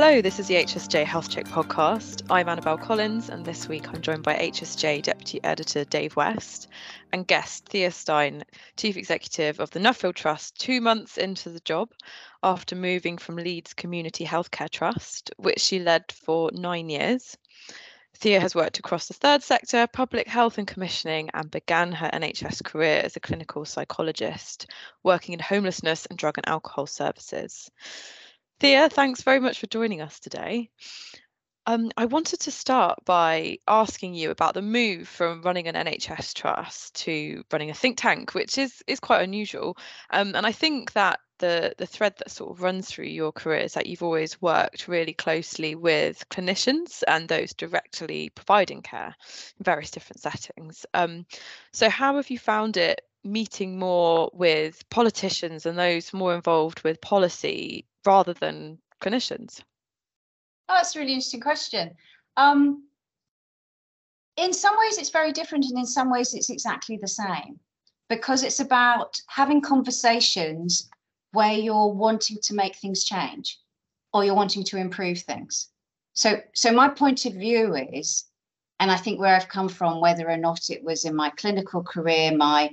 Hello, this is the HSJ Health Check podcast. I'm Annabelle Collins, and this week I'm joined by HSJ Deputy Editor Dave West and guest Thea Stein, Chief Executive of the Nuffield Trust, two months into the job after moving from Leeds Community Healthcare Trust, which she led for nine years. Thea has worked across the third sector, public health and commissioning, and began her NHS career as a clinical psychologist, working in homelessness and drug and alcohol services. Thea, thanks very much for joining us today. Um, I wanted to start by asking you about the move from running an NHS trust to running a think tank, which is is quite unusual. Um, and I think that the the thread that sort of runs through your career is that you've always worked really closely with clinicians and those directly providing care in various different settings. Um, so how have you found it meeting more with politicians and those more involved with policy rather than clinicians? Oh, that's a really interesting question. Um, in some ways, it's very different, and in some ways, it's exactly the same because it's about having conversations where you're wanting to make things change or you're wanting to improve things. So, so my point of view is, and I think where I've come from, whether or not it was in my clinical career, my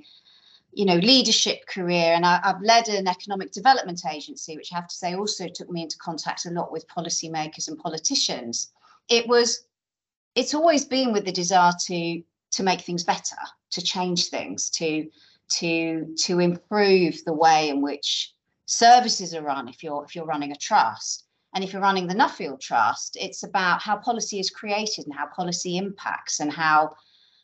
you know leadership career and I, have led an economic development agency which i have to say also took me into contact a lot with policymakers and politicians. It was it's always been with the desire to to make things better to change things to to to improve the way in which services are run if you're if you're running a trust. And if you're running the nuffield trust it's about how policy is created and how policy impacts and how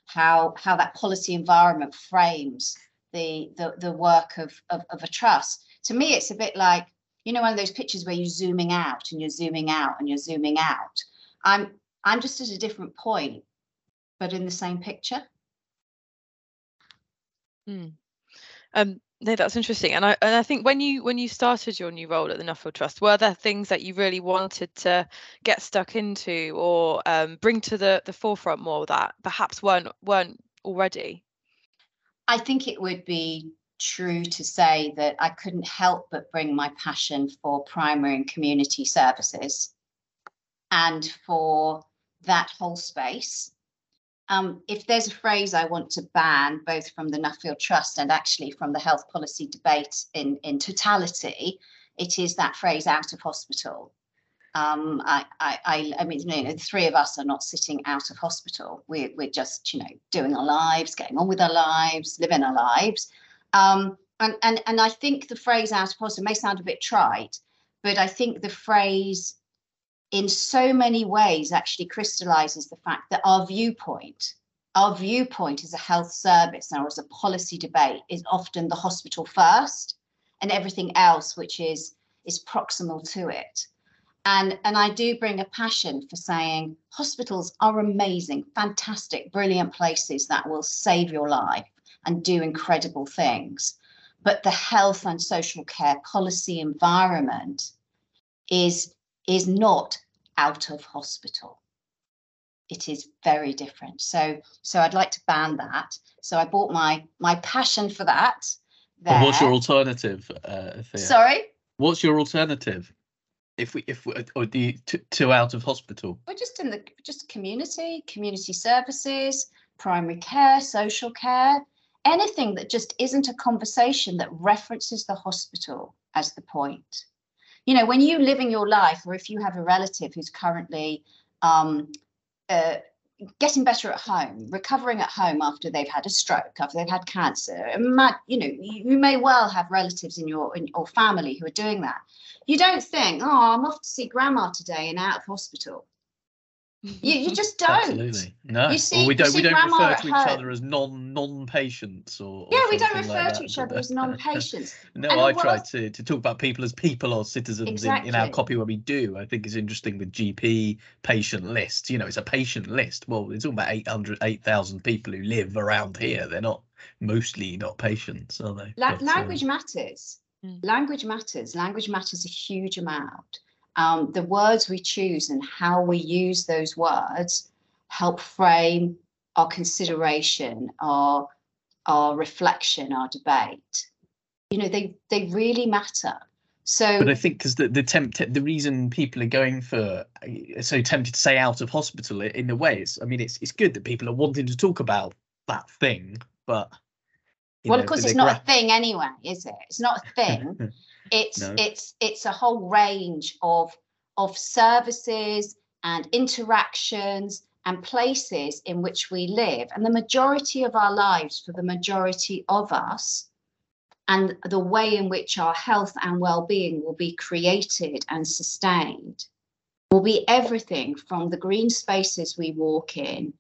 how how that policy environment frames the the, the work of, of, of a trust. To me, it's a bit like you know one of those pictures where you're zooming out and you're zooming out and you're zooming out. I'm I'm just at a different point, but in the same picture. Hmm. Um, no, that's interesting, and I and I think when you when you started your new role at the Nuffield Trust, were there things that you really wanted to get stuck into or um, bring to the the forefront more that perhaps weren't weren't already? I think it would be true to say that I couldn't help but bring my passion for primary and community services and for that whole space. Um, if there's a phrase I want to ban, both from the Nuffield Trust and actually from the health policy debate in, in totality, it is that phrase out of hospital. Um, I, I, I, mean, you know, the three of us are not sitting out of hospital. We're, we're just, you know, doing our lives, getting on with our lives, living our lives. Um, and, and, and I think the phrase out of hospital may sound a bit trite, but I think the phrase in so many ways actually crystallizes the fact that our viewpoint, our viewpoint as a health service or as a policy debate is often the hospital first and everything else which is is proximal to it and and i do bring a passion for saying hospitals are amazing fantastic brilliant places that will save your life and do incredible things. But the health and social care policy environment is is not out of hospital. It is very different. So so i'd like to ban that. So i bought my my passion for that there. what's your alternative uh, sorry? What's your alternative if we if we or the two out of hospital? We're just in the just community community services primary care social care anything that just isn't a conversation that references the hospital as the point. You know when you live in your life or if you have a relative who's currently um, uh, getting better at home, recovering at home after they've had a stroke, after they've had cancer. You know, you may well have relatives in your in your family who are doing that. You don't think, oh, I'm off to see grandma today and out of hospital. You, you just don't. Absolutely. No. You see, we don't we don't refer to each home. other as non non patients or, or Yeah, we don't refer like to each other as non patients. no, and I try to, to talk about people as people or citizens exactly. in, in our copy where we do. I think it's interesting with GP patient lists. You know, it's a patient list. Well, it's all about 800, 8,000 people who live around here. They're not mostly not patients, are they? La- but, language um, matters. Mm. Language matters. Language matters a huge amount um, the words we choose and how we use those words help frame our consideration, our, our reflection, our debate. You know, they, they really matter. So, but I think because the the tempt the reason people are going for so tempted to say out of hospital in a way is I mean it's it's good that people are wanting to talk about that thing, but well, know, of course, it's not gra- a thing anyway, is it? It's not a thing. it's no. it's it's a whole range of of services and interactions and places in which we live. And the majority of our lives, for the majority of us, and the way in which our health and well-being will be created and sustained will be everything from the green spaces we walk in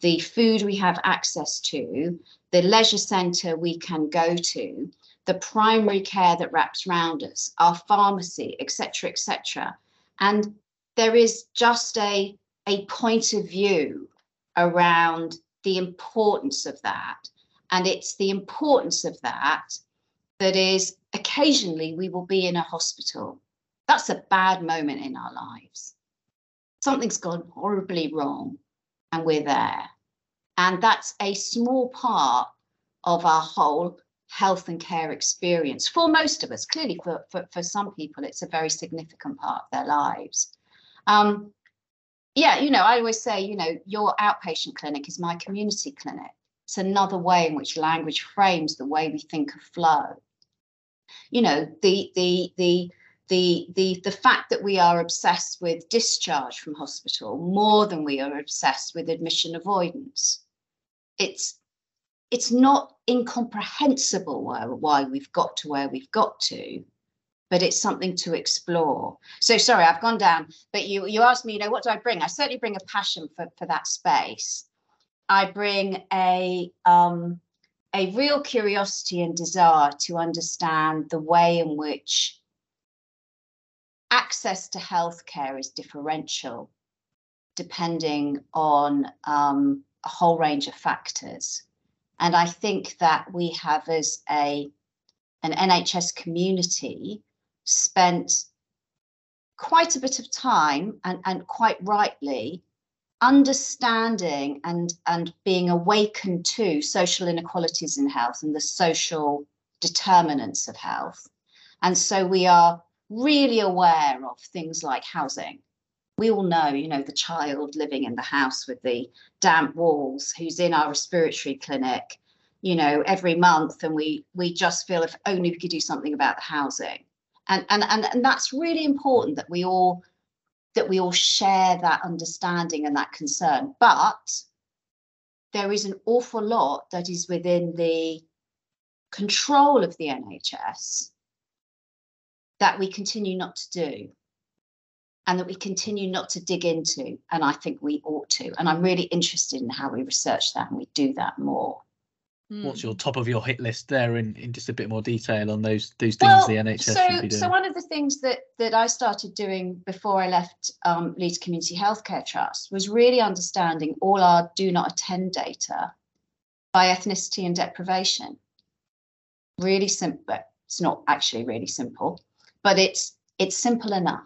the food we have access to the leisure centre we can go to the primary care that wraps around us our pharmacy etc etc and there is just a a point of view around the importance of that and it's the importance of that that is occasionally we will be in a hospital. That's a bad moment in our lives. Something's gone horribly wrong and we're there. And that's a small part of our whole health and care experience for most of us. Clearly, for, for, for some people, it's a very significant part of their lives. Um, yeah, you know, I always say, you know, your outpatient clinic is my community clinic. It's another way in which language frames the way we think of flow you know the the the the the the fact that we are obsessed with discharge from hospital more than we are obsessed with admission avoidance it's it's not incomprehensible why, why we've got to where we've got to but it's something to explore. So sorry i've gone down but you you asked me you know what do i bring? I certainly bring a passion for for that space. I bring a um a real curiosity and desire to understand the way in which access to healthcare is differential depending on um, a whole range of factors. And I think that we have, as a an NHS community, spent quite a bit of time and, and quite rightly understanding and and being awakened to social inequalities in health and the social determinants of health. And so we are really aware of things like housing we all know you know the child living in the house with the damp walls who's in our respiratory clinic you know every month and we we just feel if only we could do something about the housing and and and, and that's really important that we all that we all share that understanding and that concern. But there is an awful lot that is within the control of the NHS that we continue not to do and that we continue not to dig into. And I think we ought to. And I'm really interested in how we research that and we do that more. What's your top of your hit list there in, in just a bit more detail on those those things well, the NHS so, should be doing? So one of the things that that I started doing before I left um, Leeds Community Healthcare Trust was really understanding all our do not attend data by ethnicity and deprivation. Really simple. But it's not actually really simple, but it's it's simple enough.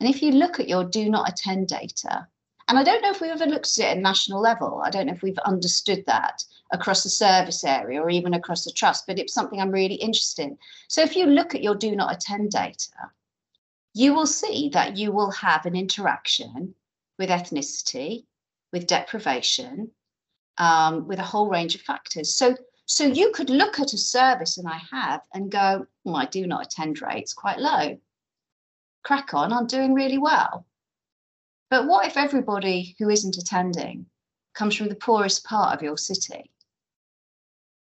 And if you look at your do not attend data, and I don't know if we've ever looked at it at national level. I don't know if we've understood that across the service area or even across the trust, but it's something I'm really interested in. So if you look at your do not attend data, you will see that you will have an interaction with ethnicity, with deprivation, um, with a whole range of factors. So, so you could look at a service, and I have, and go, oh, my do not attend rate's quite low. Crack on, I'm doing really well. But what if everybody who isn't attending comes from the poorest part of your city?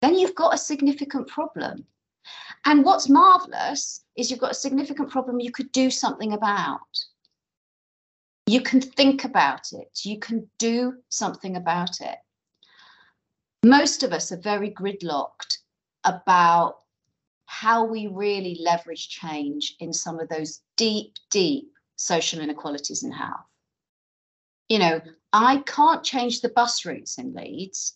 then you've got a significant problem. And what's marvelous is you've got a significant problem you could do something about. You can think about it, you can do something about it. Most of us are very gridlocked about how we really leverage change in some of those deep, deep social inequalities in health. You know, I can't change the bus routes in Leeds,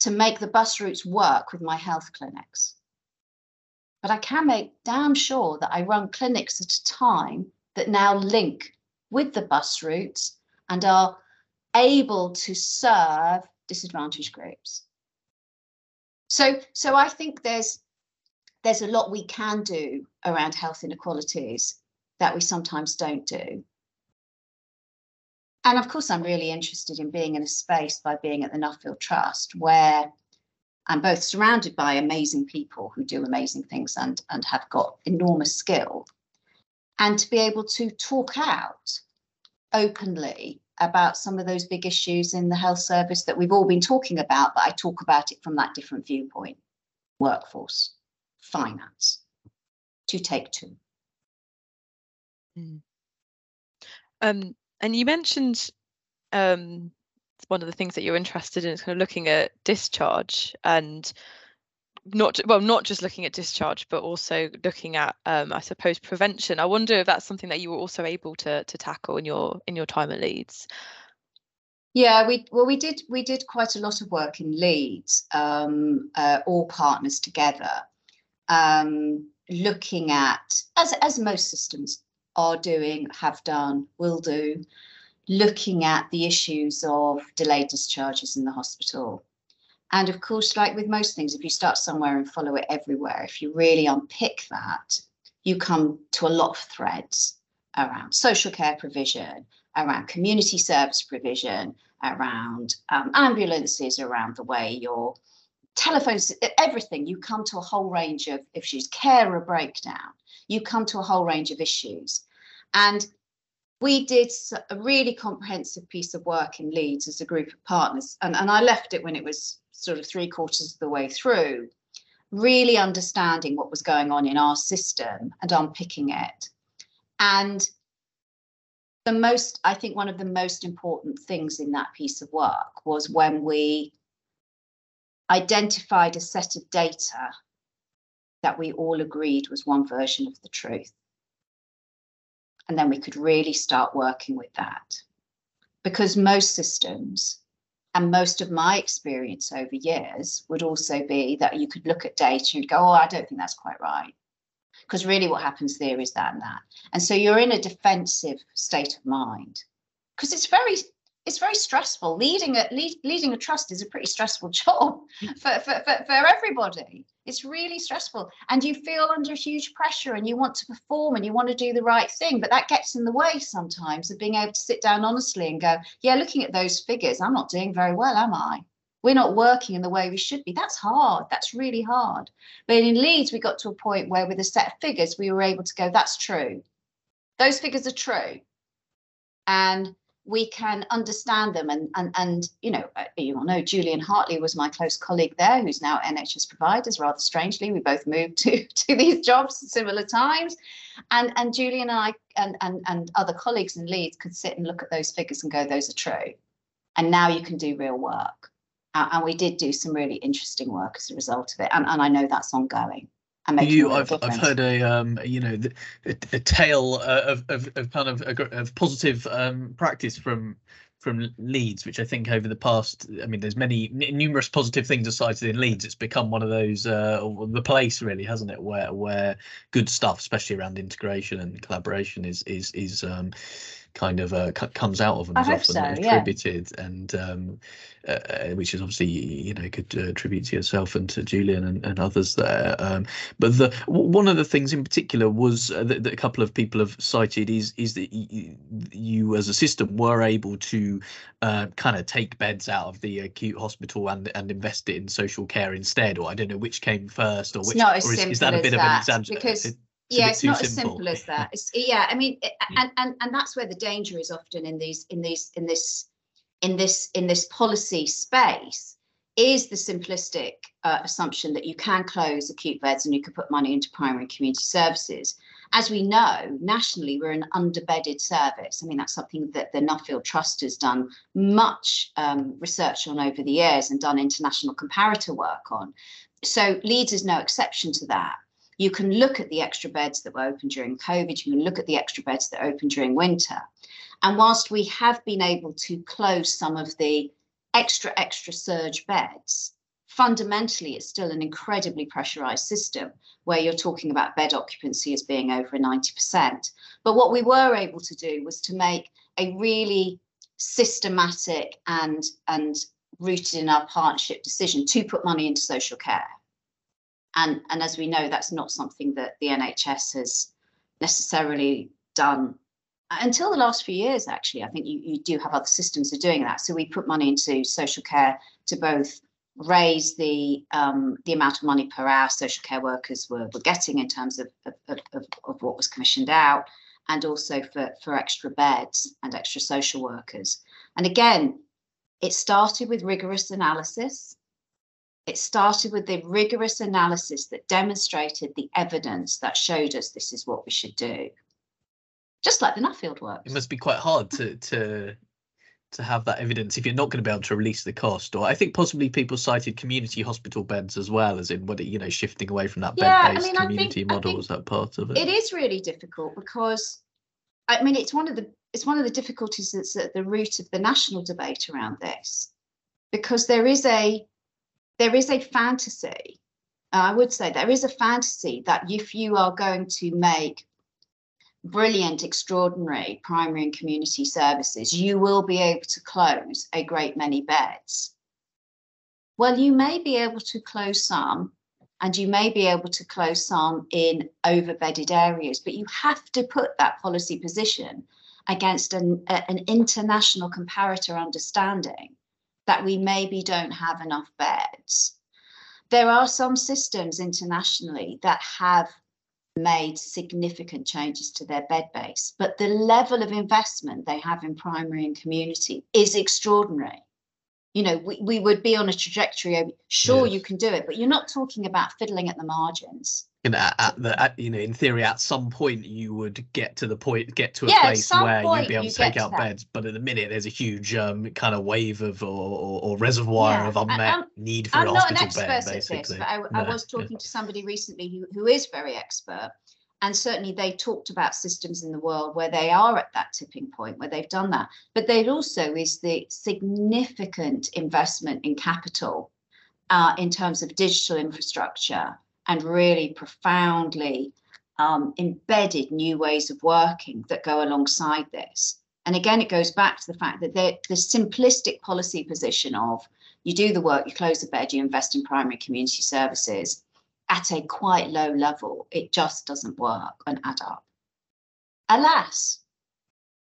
to make the bus routes work with my health clinics. But I can make damn sure that I run clinics at a time that now link with the bus routes and are able to serve disadvantaged groups. So, so I think there's there's a lot we can do around health inequalities that we sometimes don't do. And of course, I'm really interested in being in a space by being at the Nuffield Trust where I'm both surrounded by amazing people who do amazing things and, and have got enormous skill, and to be able to talk out openly about some of those big issues in the health service that we've all been talking about, but I talk about it from that different viewpoint workforce, finance, to take two. Mm. Um, and you mentioned um, one of the things that you're interested in is kind of looking at discharge and not well not just looking at discharge but also looking at um, i suppose prevention i wonder if that's something that you were also able to to tackle in your in your time at leeds yeah we well we did we did quite a lot of work in leeds um, uh, all partners together um, looking at as as most systems are doing have done will do looking at the issues of delayed discharges in the hospital. And of course, like with most things, if you start somewhere and follow it everywhere, if you really unpick that, you come to a lot of threads around social care provision, around community service provision, around um, ambulances, around the way your telephones, everything. You come to a whole range of issues, carer breakdown. You come to a whole range of issues. And we did a really comprehensive piece of work in Leeds as a group of partners, and, and I left it when it was sort of three quarters of the way through, really understanding what was going on in our system and unpicking it. And the most, I think, one of the most important things in that piece of work was when we identified a set of data that we all agreed was one version of the truth. And then we could really start working with that. Because most systems, and most of my experience over years would also be that you could look at data and go, oh, I don't think that's quite right. Because really what happens there is that and that. And so you're in a defensive state of mind because it's very it's very stressful. Leading a lead, leading a trust is a pretty stressful job for, for, for, for everybody. It's really stressful. And you feel under huge pressure and you want to perform and you want to do the right thing. But that gets in the way sometimes of being able to sit down honestly and go, yeah, looking at those figures, I'm not doing very well, am I? We're not working in the way we should be. That's hard. That's really hard. But in Leeds, we got to a point where with a set of figures, we were able to go, that's true. Those figures are true. And we can understand them. And and and you know uh, you all know Julian Hartley was my close colleague there who's now NHS providers. Rather strangely we both moved to to these jobs at similar times. And and Julian and I and and, and other colleagues in Leeds could sit and look at those figures and go those are true. And now you can do real work. Uh, and we did do some really interesting work as a result of it. And, and I know that's ongoing you I've, I've heard a um you know the, a, a tale uh, of, of, of kind of of positive um practice from from Leeds, which I think over the past, I mean, there's many numerous positive things are cited in Leeds. It's become one of those uh, the place really, hasn't it? Where where good stuff, especially around integration and collaboration, is is is um, kind of uh, comes out of them is often so, attributed yeah. and um, uh, uh, which is obviously you know could uh, attribute to yourself and to Julian and, and others there um, but the one of the things in particular was uh, that, that, a couple of people have cited is is that you, you as a system were able to uh, kind of take beds out of the acute hospital and and invest it in social care instead or I don't know which came first or which or is, is, that a bit that, of an exaggeration? because yeah it's not simple. as simple. as that. It's, yeah i mean and, and and that's where the danger is often in these in these in this in this in this policy space is the simplistic uh, assumption that you can close acute beds and you can put money into primary community services. As we know nationally we're an underbedded service. I mean that's something that the nuffield trust has done much um, research on over the years and done international comparator work on. So leeds is no exception to that you can look at the extra beds that were open during COVID, you can look at the extra beds that opened during winter. And whilst we have been able to close some of the extra, extra surge beds, fundamentally it's still an incredibly pressurized system where you're talking about bed occupancy as being over 90%. But what we were able to do was to make a really systematic and, and rooted in our partnership decision to put money into social care And, and as we know, that's not something that the NHS has necessarily done until the last few years, actually. I think you, you do have other systems of doing that. So we put money into social care to both raise the um, the amount of money per hour social care workers were, were getting in terms of, of, of, of what was commissioned out, and also for, for extra beds and extra social workers. And again, it started with rigorous analysis. It started with the rigorous analysis that demonstrated the evidence that showed us this is what we should do. Just like the Nuffield works. It must be quite hard to to to have that evidence if you're not going to be able to release the cost or i think possibly people cited community hospital beds as well as in what you know shifting away from that yeah, bed-based I mean, community think, model was that part of it it is really difficult because i mean it's one of the it's one of the difficulties that's at the root of the national debate around this because there is a there is a fantasy i would say there is a fantasy that if you are going to make brilliant, extraordinary primary and community services, you will be able to close a great many beds. Well, you may be able to close some, and you may be able to close some in overbedded areas, but you have to put that policy position against an, an international comparator understanding that we maybe don't have enough beds. There are some systems internationally that have made significant changes to their bed base, but the level of investment they have in primary and community is extraordinary. You know, we, we would be on a trajectory of sure yes. you can do it, but you're not talking about fiddling at the margins. And at, at the, at, you know, in theory, at some point you would get to the point, get to a yeah, place where you'd be able to take out beds. But at the minute, there's a huge um, kind of wave of or, or, or reservoir yeah. of unmet I'm, need for I'm a hospital bed, basically. This, but I, no, I was talking yeah. to somebody recently who, who is very expert, and certainly they talked about systems in the world where they are at that tipping point where they've done that. But there also is the significant investment in capital uh, in terms of digital infrastructure and really profoundly um, embedded new ways of working that go alongside this. And again, it goes back to the fact that the simplistic policy position of you do the work, you close the bed, you invest in primary community services at a quite low level, it just doesn't work and add up. Alas.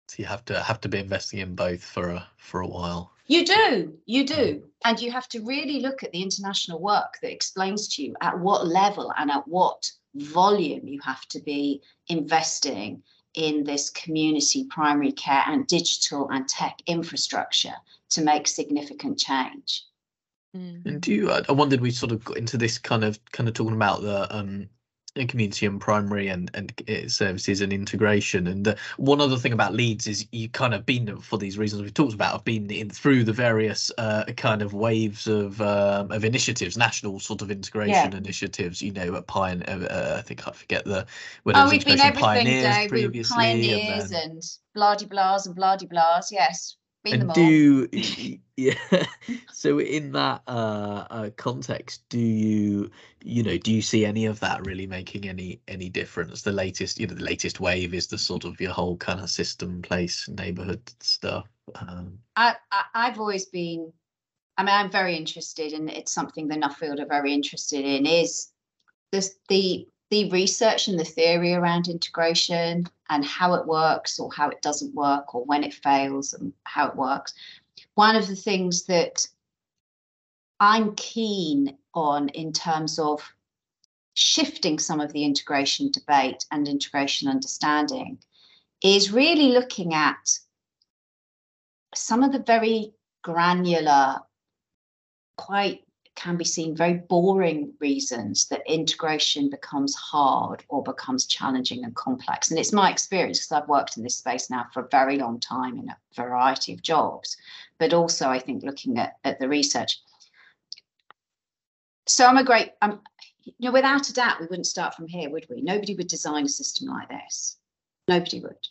So you have to have to be investing in both for a for a while. You do, you do. Mm. And you have to really look at the international work that explains to you at what level and at what volume you have to be investing in this community primary care and digital and tech infrastructure to make significant change. Mm. And do you? I wondered we sort of got into this kind of kind of talking about the um community and primary and and uh, services and integration. And uh, one other thing about Leeds is you kind of been for these reasons we've talked about, have been in through the various uh, kind of waves of um, of initiatives, national sort of integration yeah. initiatives. You know, at Pine, uh, uh, I think I forget the. Oh, we've been everything, pioneers previously, pioneers and, then... and blah blahs and blah blahs. Yes, and do yeah. So in that uh, uh, context do you you know do you see any of that really making any any difference? The latest you know the latest wave is the sort of your whole kind of system place neighborhood stuff um, I, I have always been i mean i'm very interested and it's something the nuffield are very interested in is this the the research and the theory around integration and how it works or how it doesn't work or when it fails and how it works. One of the things that I'm keen on in terms of shifting some of the integration debate and integration understanding is really looking at some of the very granular, quite can be seen very boring reasons that integration becomes hard or becomes challenging and complex. And it's my experience because I've worked in this space now for a very long time in a variety of jobs, but also I think looking at, at the research. So I'm a great, um, you know, without a doubt, we wouldn't start from here, would we? Nobody would design a system like this. Nobody would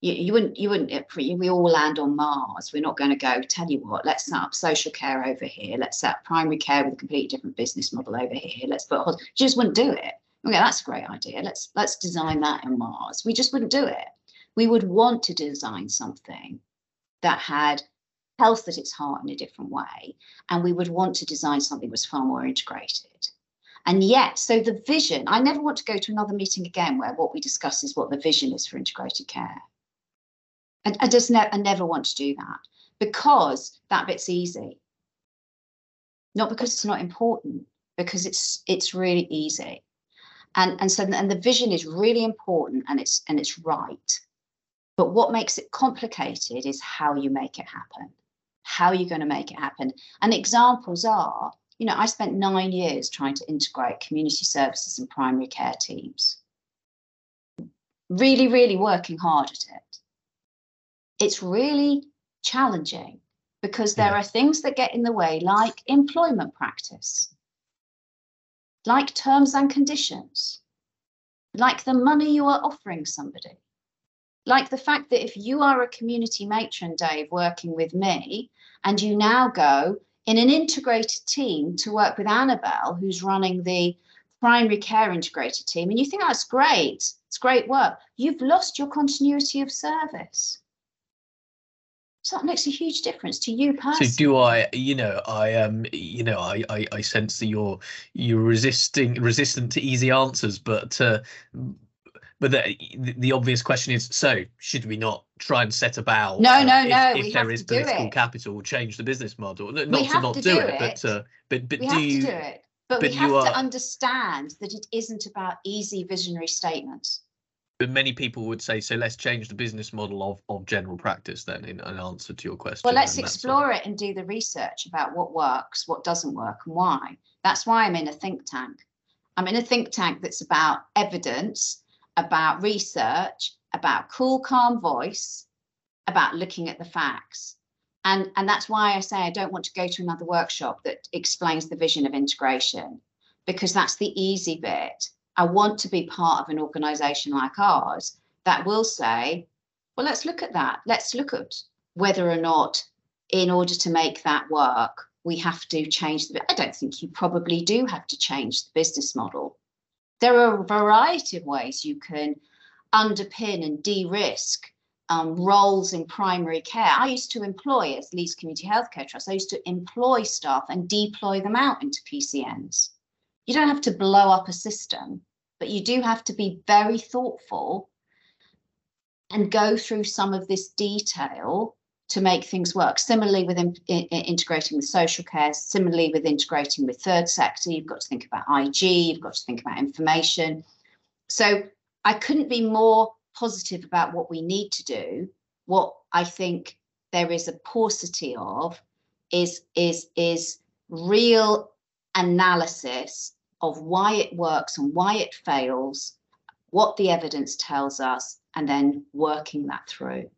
you, you wouldn't you wouldn't we all land on mars we're not going to go tell you what let's set up social care over here. Let's set up primary care with a completely different business model over here. Let's put you just wouldn't do it. Okay that's a great idea. Let's let's design that in mars. We just wouldn't do it. We would want to design something that had health at its heart in a different way and we would want to design something that was far more integrated. And yet, so the vision, I never want to go to another meeting again where what we discuss is what the vision is for integrated care. I, I just ne- I never want to do that because that bit's easy. Not because it's not important, because it's it's really easy. And and so and the vision is really important and it's and it's right. But what makes it complicated is how you make it happen. How are you going to make it happen? And examples are, you know, I spent nine years trying to integrate community services and primary care teams. Really, really working hard at it. It's really challenging because there yeah. are things that get in the way, like employment practice, like terms and conditions, like the money you are offering somebody, like the fact that if you are a community matron, Dave, working with me, and you now go in an integrated team to work with Annabelle, who's running the primary care integrated team, and you think that's great, it's great work, you've lost your continuity of service. So that makes a huge difference to you personally. So do I, you know, I um, you know, I, I, I sense that you're you're resisting resistant to easy answers, but uh, but the, the obvious question is: so should we not try and set about? No, no, uh, no. If, if there is political capital, change the business model. Not we to not to do, it, it, but uh, but but we do have you? To do it. But, but we have are, to understand that it isn't about easy visionary statements. But many people would say, so let's change the business model of, of general practice then in an answer to your question. Well, let's explore it and do the research about what works, what doesn't work, and why. That's why I'm in a think tank. I'm in a think tank that's about evidence about research, about cool, calm voice, about looking at the facts. And, and that's why I say I don't want to go to another workshop that explains the vision of integration, because that's the easy bit. I want to be part of an organization like ours that will say, well, let's look at that. Let's look at whether or not, in order to make that work, we have to change the. I don't think you probably do have to change the business model there are a variety of ways you can underpin and de-risk um, roles in primary care. I used to employ, as Leeds Community Healthcare Trust, I used to employ staff and deploy them out into PCNs. You don't have to blow up a system, but you do have to be very thoughtful and go through some of this detail to make things work. Similarly, with in, in, integrating with social care, similarly with integrating with third sector, you've got to think about IG, you've got to think about information. So I couldn't be more positive about what we need to do. What I think there is a paucity of is is is real analysis of why it works and why it fails, what the evidence tells us, and then working that through.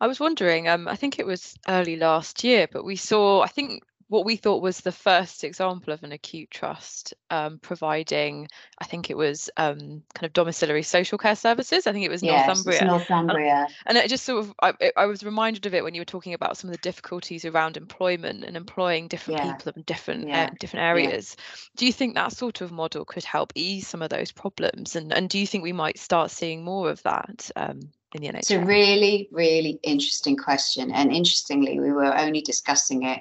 I was wondering, um, I think it was early last year, but we saw, I think what we thought was the first example of an acute trust um, providing, I think it was um, kind of domiciliary social care services. I think it was yes, Northumbria. Northumbria. And, and it just sort of, I, I, was reminded of it when you were talking about some of the difficulties around employment and employing different yeah. people in different yeah. uh, different areas. Yeah. Do you think that sort of model could help ease some of those problems? And and do you think we might start seeing more of that? Um, in the NHS? It's a really, really interesting question. And interestingly, we were only discussing it,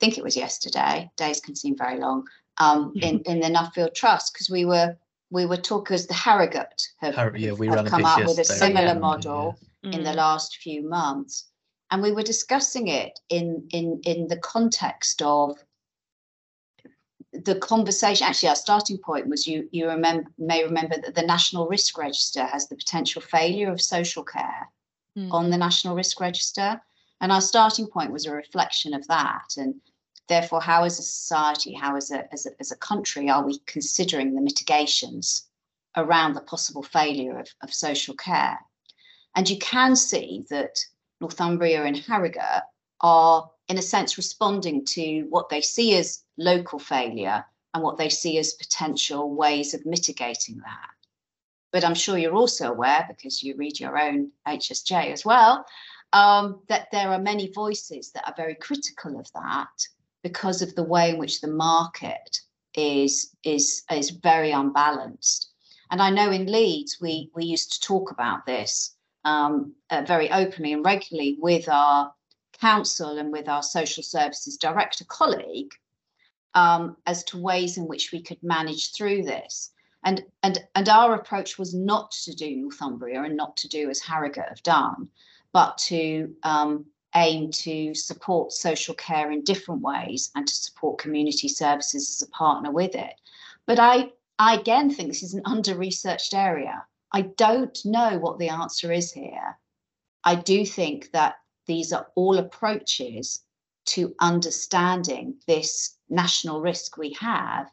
think it was yesterday, days can seem very long, um, in, in the Nuffield Trust, because we were we were talking as the Harrogate have, Har- yeah, we have come up with a similar yeah. model yeah. in the mm. last few months. And we were discussing it in in in the context of the conversation actually our starting point was you you remember may remember that the national risk register has the potential failure of social care mm. on the national risk register and our starting point was a reflection of that and therefore how as a society how as a as a, as a country are we considering the mitigations around the possible failure of, of social care and you can see that northumbria and harrogate are in a sense responding to what they see as local failure and what they see as potential ways of mitigating that. But I'm sure you're also aware, because you read your own HSJ as well, um, that there are many voices that are very critical of that because of the way in which the market is is is very unbalanced. And I know in Leeds we we used to talk about this um, uh, very openly and regularly with our council and with our social services director colleague um, as to ways in which we could manage through this. And, and, and our approach was not to do Northumbria and not to do as Harrogate have done, but to um, aim to support social care in different ways and to support community services as a partner with it. But I, I again think this is an under researched area. I don't know what the answer is here. I do think that these are all approaches to understanding this national risk we have,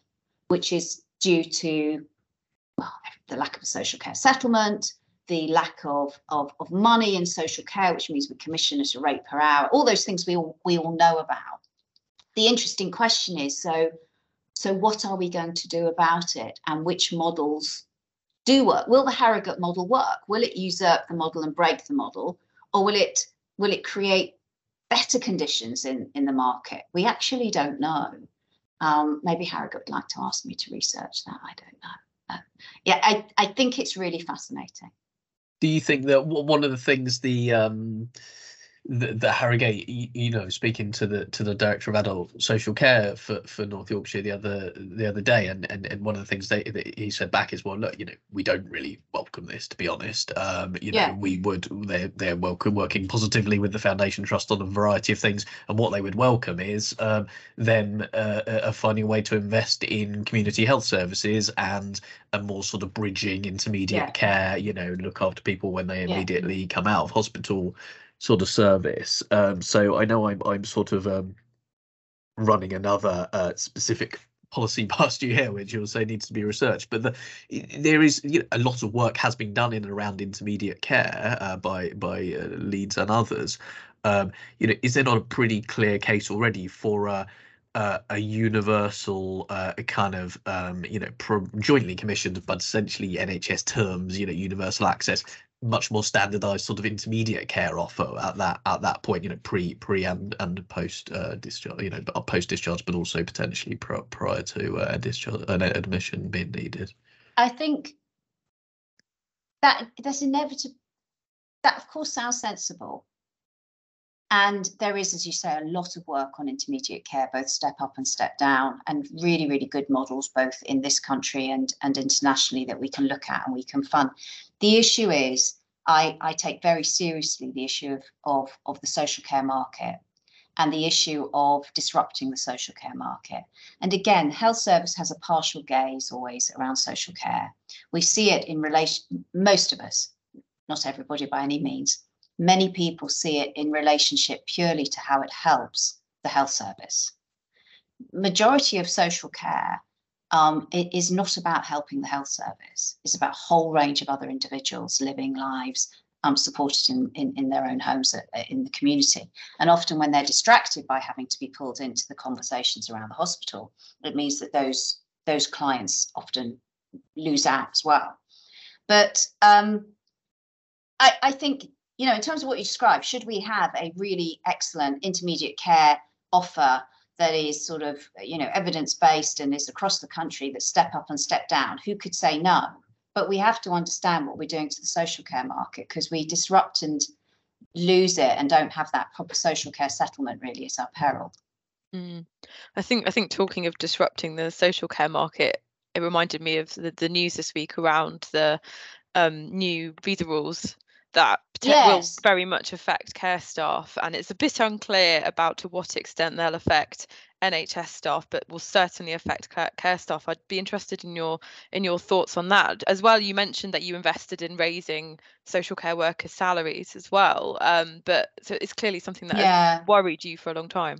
which is due to well, the lack of a social care settlement, the lack of, of, of money in social care, which means we commission at a rate per hour, all those things we all, we all know about. The interesting question is, so, so what are we going to do about it and which models do work? Will the Harrogate model work? Will it usurp the model and break the model? Or will it, will it create better conditions in, in the market? We actually don't know. Um, maybe Harrogate would like to ask me to research that. I don't know. Uh, yeah, I, I think it's really fascinating do you think that one of the things the um the, the Harrogate, you, you, know, speaking to the to the director of adult social care for, for North Yorkshire the other the other day, and, and, and one of the things they, that he said back is, well, look, you know, we don't really welcome this, to be honest. Um, you know, we would they're they're welcome working positively with the Foundation Trust on a variety of things, and what they would welcome is um, them uh, uh, finding a way to invest in community health services and a more sort of bridging intermediate yeah. care. You know, look after people when they immediately yeah. come out of hospital sort of service. Um, so I know I'm I'm sort of um, running another uh, specific policy past you here, which you'll say needs to be researched. But the, there is you know, a lot of work has been done in and around intermediate care uh, by by uh, Leeds and others. Um, you know, is there not a pretty clear case already for a uh, a universal uh, kind of um, you know pro- jointly commissioned but essentially NHS terms you know universal access much more standardized sort of intermediate care offer at that at that point you know pre pre and and post uh, discharge you know uh, post discharge but also potentially prior, to uh, discharge an admission being needed i think that that's inevitable that of course sounds sensible and there is, as you say, a lot of work on intermediate care, both step up and step down, and really, really good models both in this country and, and internationally that we can look at and we can fund. The issue is, I, I take very seriously the issue of, of, of the social care market and the issue of disrupting the social care market. And again, health service has a partial gaze always around social care. We see it in relation, most of us, not everybody by any means, many people see it in relationship purely to how it helps the health service. Majority of social care um, it is not about helping the health service. It's about a whole range of other individuals living lives um, supported in, in, in, their own homes uh, uh, in the community. And often when they're distracted by having to be pulled into the conversations around the hospital, it means that those, those clients often lose out as well. But um, I, I think you know, in terms of what you described, should we have a really excellent intermediate care offer that is sort of, you know, evidence based and is across the country that step up and step down? Who could say no? But we have to understand what we're doing to the social care market because we disrupt and lose it and don't have that proper social care settlement really is our peril. Mm. I think I think talking of disrupting the social care market, it reminded me of the, the news this week around the um, new visa rules that yes. will very much affect care staff and it's a bit unclear about to what extent they'll affect NHS staff but will certainly affect care staff I'd be interested in your in your thoughts on that as well you mentioned that you invested in raising social care workers salaries as well um, but so it's clearly something that yeah. worried you for a long time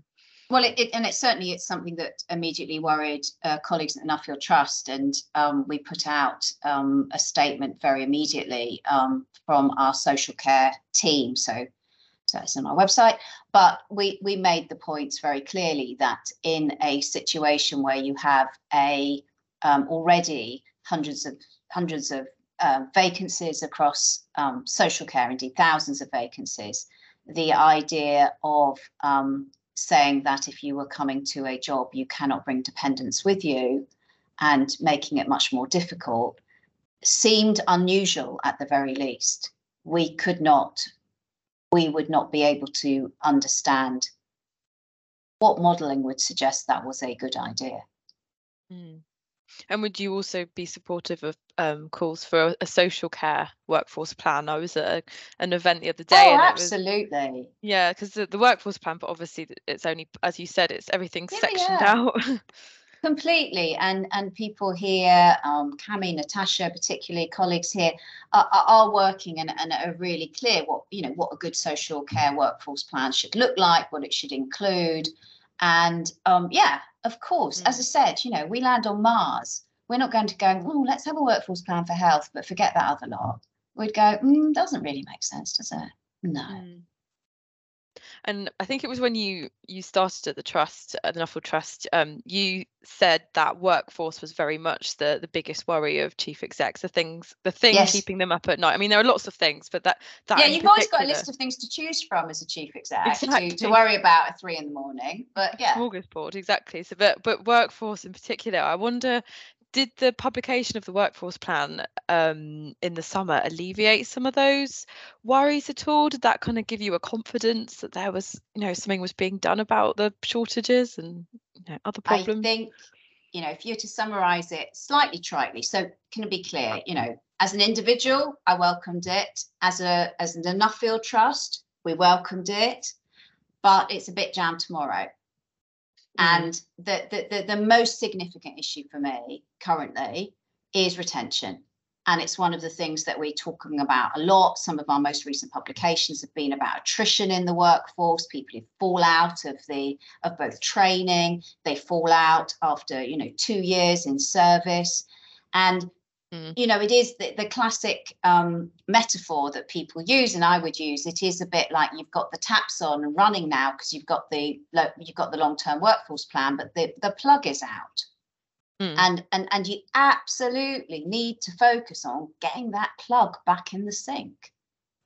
well, it, it, and it certainly it's something that immediately worried uh, colleagues at the Nuffield Trust, and um, we put out um, a statement very immediately um, from our social care team. So, so it's on our website. But we we made the points very clearly that in a situation where you have a um, already hundreds of hundreds of uh, vacancies across um, social care, indeed thousands of vacancies, the idea of um, saying that if you were coming to a job, you cannot bring dependents with you and making it much more difficult seemed unusual at the very least. We could not, we would not be able to understand what modelling would suggest that was a good idea. Mm. And would you also be supportive of um, calls for a, social care workforce plan? I was at a, an event the other day. Oh, absolutely. Was, yeah, because the, the, workforce plan, but obviously it's only, as you said, it's everything yeah, sectioned yeah. out. completely and and people here um cami natasha particularly colleagues here are, are working and, and are really clear what you know what a good social care workforce plan should look like what it should include and um yeah of course mm. as i said you know we land on mars we're not going to go oh let's have a workforce plan for health but forget that other lot we'd go mm, doesn't really make sense does it no mm. And I think it was when you you started at the trust, at the Nuffield Trust, um, you said that workforce was very much the the biggest worry of chief execs, the things, the thing yes. keeping them up at night. I mean, there are lots of things, but that that yeah, you've always got a list of things to choose from as a chief exec exactly. to, to worry about at three in the morning. But yeah, smorgasbord, exactly. So, but but workforce in particular, I wonder did the publication of the workforce plan um, in the summer alleviate some of those worries at all? Did that kind of give you a confidence that there was, you know, something was being done about the shortages and you know, other problems? I think, you know, if you were to summarise it slightly tritely, so can it be clear, you know, as an individual, I welcomed it. As a as the Nuffield Trust, we welcomed it, but it's a bit jam tomorrow. Mm. And the, the, the, the most significant issue for me currently is retention. And it's one of the things that we're talking about a lot. Some of our most recent publications have been about attrition in the workforce, people who fall out of the of both training, they fall out after, you know, two years in service. And Mm. You know, it is the, the classic um, metaphor that people use, and I would use. It is a bit like you've got the taps on and running now because you've got the you've got the long term workforce plan, but the the plug is out, mm. and and and you absolutely need to focus on getting that plug back in the sink,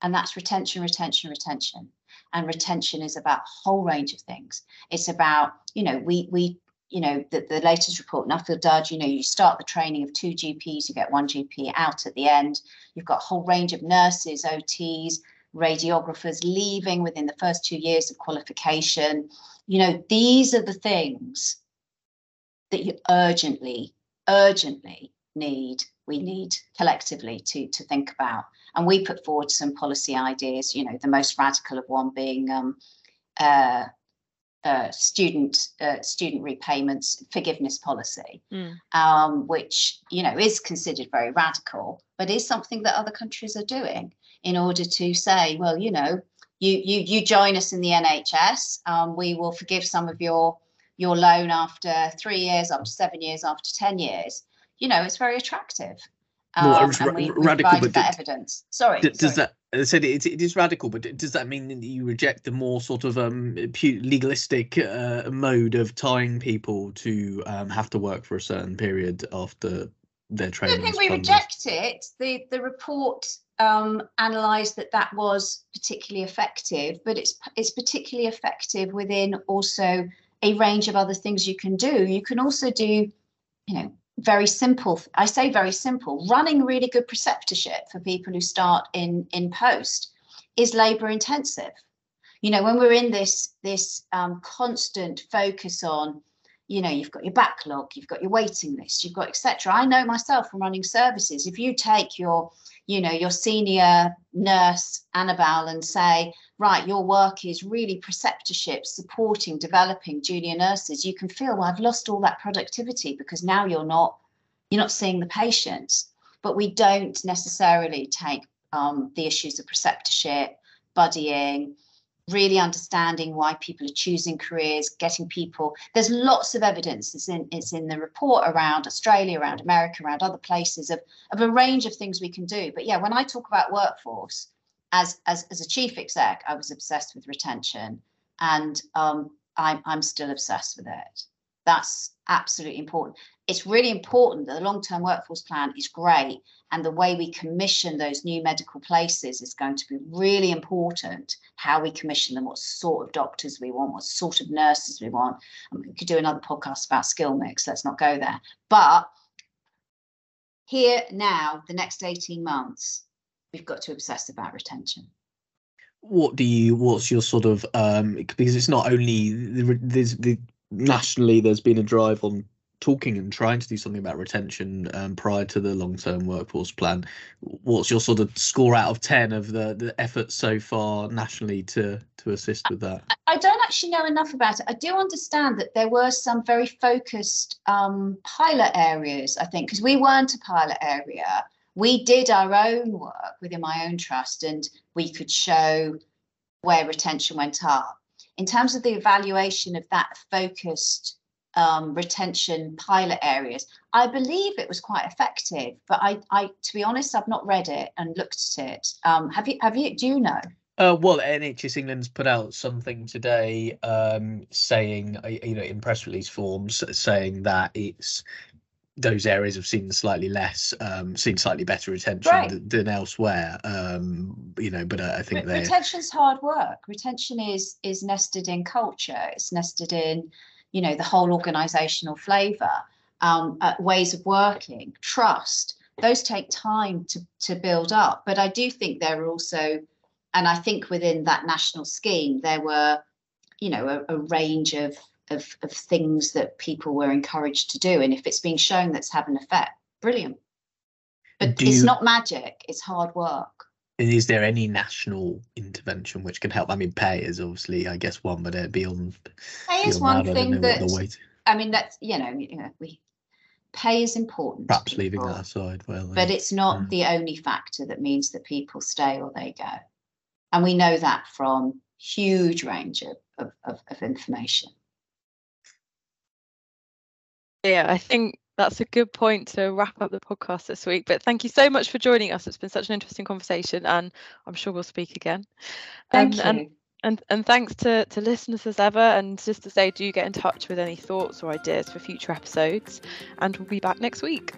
and that's retention, retention, retention. And retention is about a whole range of things. It's about you know we we you know, the, the latest report, Nuffield Dudge, you know, you start the training of two GPs, you get one GP out at the end. You've got a whole range of nurses, OTs, radiographers leaving within the first two years of qualification. You know, these are the things that you urgently, urgently need, we need collectively to, to think about. And we put forward some policy ideas, you know, the most radical of one being um, uh, uh, student uh, student repayments forgiveness policy, mm. um, which you know is considered very radical, but is something that other countries are doing in order to say, well, you know, you you you join us in the NHS, um, we will forgive some of your your loan after three years, after seven years, after ten years. You know, it's very attractive. Um, well, and we, we radical, but that evidence. Sorry, does sorry. that I said it, it is radical, but does that mean that you reject the more sort of um, legalistic uh, mode of tying people to um, have to work for a certain period after their training? I don't think we reject it. The the report um, analysed that that was particularly effective, but it's it's particularly effective within also a range of other things you can do. You can also do, you know, very simple i say very simple running really good preceptorship for people who start in in post is labor intensive. You know when we're in this this um, constant focus on you know you've got your backlog you've got your waiting list you've got etc i know myself from running services. If you take your you know your senior nurse annabelle and say right your work is really preceptorship supporting developing junior nurses you can feel well i've lost all that productivity because now you're not you're not seeing the patients but we don't necessarily take um, the issues of preceptorship buddying really understanding why people are choosing careers, getting people. There's lots of evidence. It's in it's in the report around Australia, around America, around other places of of a range of things we can do. But yeah, when I talk about workforce, as as as a chief exec, I was obsessed with retention, and um, I'm I'm still obsessed with it. That's absolutely important. It's really important that the long term workforce plan is great. And the way we commission those new medical places is going to be really important. How we commission them, what sort of doctors we want, what sort of nurses we want. And we could do another podcast about skill mix. Let's not go there. But here now, the next 18 months, we've got to obsess about retention. what do you what's your sort of um because it's not only there's the nationally there's been a drive on talking and trying to do something about retention um, prior to the long-term workforce plan. What's your sort of score out of ten of the the efforts so far nationally to to assist with that? I don't actually know enough about it. I do understand that there were some very focused um, pilot areas. I think because we weren't a pilot area, we did our own work within my own trust, and we could show where retention went up. In terms of the evaluation of that focused um, retention pilot areas. I believe it was quite effective, but I, I, to be honest, I've not read it and looked at it. Um, have you? Have you? Do you know? Uh, well, NHS England's put out something today um, saying, uh, you know, in press release forms, saying that it's those areas have seen slightly less, um, seen slightly better retention right. than, than, elsewhere. Um, you know, but uh, I think Re- retention's hard work. Retention is is nested in culture. It's nested in you know the whole organizational flavor um, uh, ways of working trust those take time to, to build up but i do think there are also and i think within that national scheme there were you know a, a range of, of, of things that people were encouraged to do. And if it's being shown that's had an effect brilliant. But do it's you, not magic it's hard work. Is there any national intervention which can help? I mean, pay is obviously, I guess, one, but it beyond pay is one that, thing that I mean, that's you know, you know, we pay is important. Perhaps leaving that aside, well, but it's not mm. the only factor that means that people stay or they go, and we know that from huge range of, of, of information. Yeah, I think that's a good point to wrap up the podcast this week. But thank you so much for joining us. It's been such an interesting conversation, and I'm sure we'll speak again. Thank um, you. And, and, and thanks to, to listeners as ever. And just to say, do get in touch with any thoughts or ideas for future episodes, and we'll be back next week.